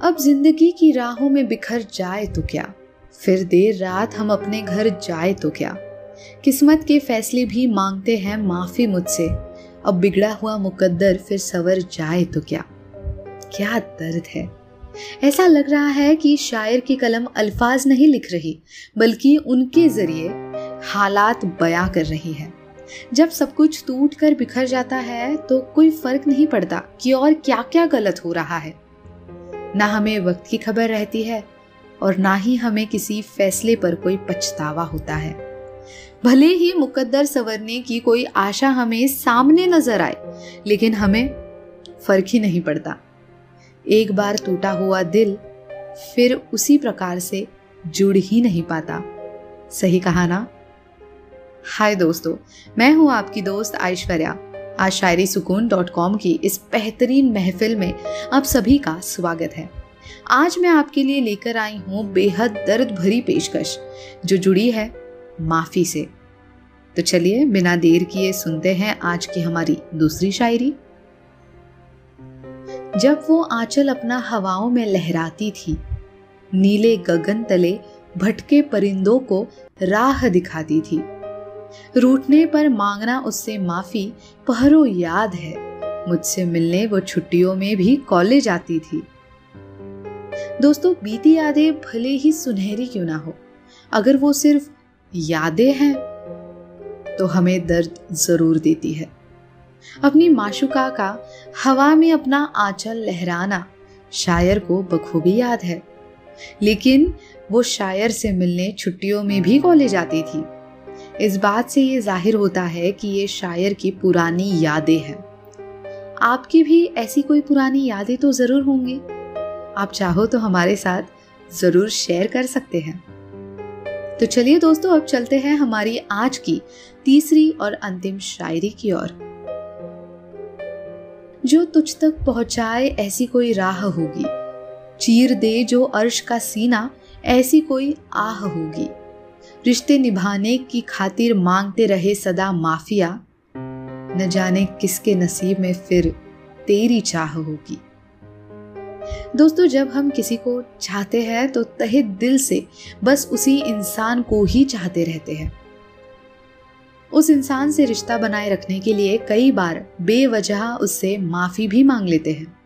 अब ज़िंदगी की राहों में बिखर जाए तो क्या? फिर देर रात हम अपने घर जाए तो क्या? किस्मत के फैसले भी मांगते हैं माफ़ी मुझसे। अब बिगड़ा हुआ मुकद्दर फिर सवर जाए तो क्या? क्या दर्द है? ऐसा लग रहा है कि शायर की कलम अल्फाज नहीं लिख रही, बल्कि उनके ज़रिए हालात बयां कर रही है। जब सब कुछ टूट कर बिखर जाता है तो कोई फ़र्क नहीं पड़ता कि और क्या क्या गलत हो रहा है। ना हमें वक्त की खबर रहती है और ना ही हमें किसी फैसले पर कोई पछतावा होता है। भले ही मुकद्दर संवरने की कोई आशा हमें सामने नज़र आए, लेकिन हमें फ़र्क ही नहीं पड़ता। एक बार टूटा हुआ दिल फिर उसी प्रकार से जुड़ ही नहीं पाता। सही कहा ना? हाय दोस्तों, मैं हूँ आपकी दोस्त ऐश्वर्या आज शायरी सुकून डॉट कॉम की इस बेहतरीन महफिल में आप सभी का स्वागत है। आज मैं आपके लिए लेकर आई हूँ बेहद दर्द भरी पेशकश, जो जुड़ी है माफ़ी से। तो चलिए बिना देर किए सुनते हैं आज की हमारी दूसरी शायरी। जब वो आंचल अपना हवाओं में लहराती थी, नीले गगन तले भटके परिंदों को राह दिखाती थी। रूठने पर मांगना उससे माफ़ी, पहरो याद है। मुझसे मिलने वो छुट्टियों में भी कॉलेज आती थी। दोस्तों, बीती यादें भले ही सुनहरी क्यों ना हो, अगर वो सिर्फ़ यादें हैं तो हमें दर्द ज़रूर देती है। अपनी माशुका का हवा में अपना आंचल लहराना शायर को बखूबी याद है। लेकिन वो शायर से मिलने छुट्टियों में भी कॉलेज आती थी। इस बात से ये ज़ाहिर होता है कि ये शायर की पुरानी यादें हैं। आपकी भी ऐसी कोई पुरानी यादें तो ज़रूर होंगी। आप चाहो तो हमारे साथ ज़रूर शेयर कर सकते हैं। तो चलिए दोस्तों, अब चलते हैं हमारी आज की तीसरी और अंतिम शायरी की ओर। जो तुझ तक पहुँचाए ऐसी कोई राह होगी। चीर दे जो अर्श का सीना, ऐसी कोई आह होगी। रिश्ते निभाने की खातिर मांगते रहे सदा माफिया। न जाने किसके नसीब में फिर तेरी चाह होगी। दोस्तों, जब हम किसी को चाहते हैं तो तहे दिल से बस उसी इंसान को ही चाहते रहते हैं। उस इंसान से रिश्ता बनाए रखने के लिए कई बार बेवजह उससे माफ़ी भी मांग लेते हैं।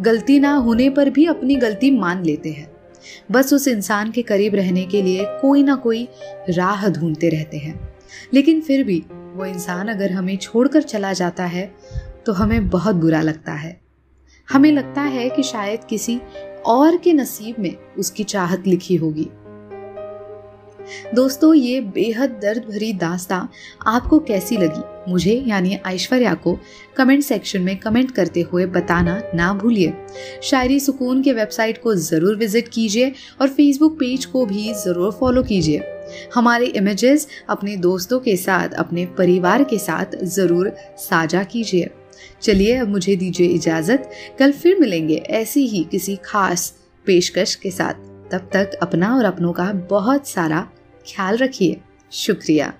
गलती ना होने पर भी अपनी गलती मान लेते हैं। बस उस इंसान के करीब रहने के लिए कोई ना कोई राह ढूंढते रहते हैं। लेकिन फिर भी वो इंसान अगर हमें छोड़कर चला जाता है तो हमें बहुत बुरा लगता है। हमें लगता है कि शायद किसी और के नसीब में उसकी चाहत लिखी होगी। दोस्तों, ये बेहद दर्द भरी दास्तां आपको कैसी लगी? मुझे, यानी ऐश्वर्या को कमेंट सेक्शन में कमेंट करते हुए बताना ना भूलिए। शायरी सुकून के वेबसाइट को ज़रूर विज़िट कीजिए और फेसबुक पेज को भी ज़रूर फॉलो कीजिए। हमारे इमेजेस अपने दोस्तों के साथ, अपने परिवार के साथ ज़रूर साझा कीजिए। चलिए, अब मुझे दीजिए इजाज़त। कल फिर मिलेंगे ऐसी ही किसी खास पेशकश के साथ। तब तक अपना और अपनों का बहुत सारा ख्याल रखिए। शुक्रिया।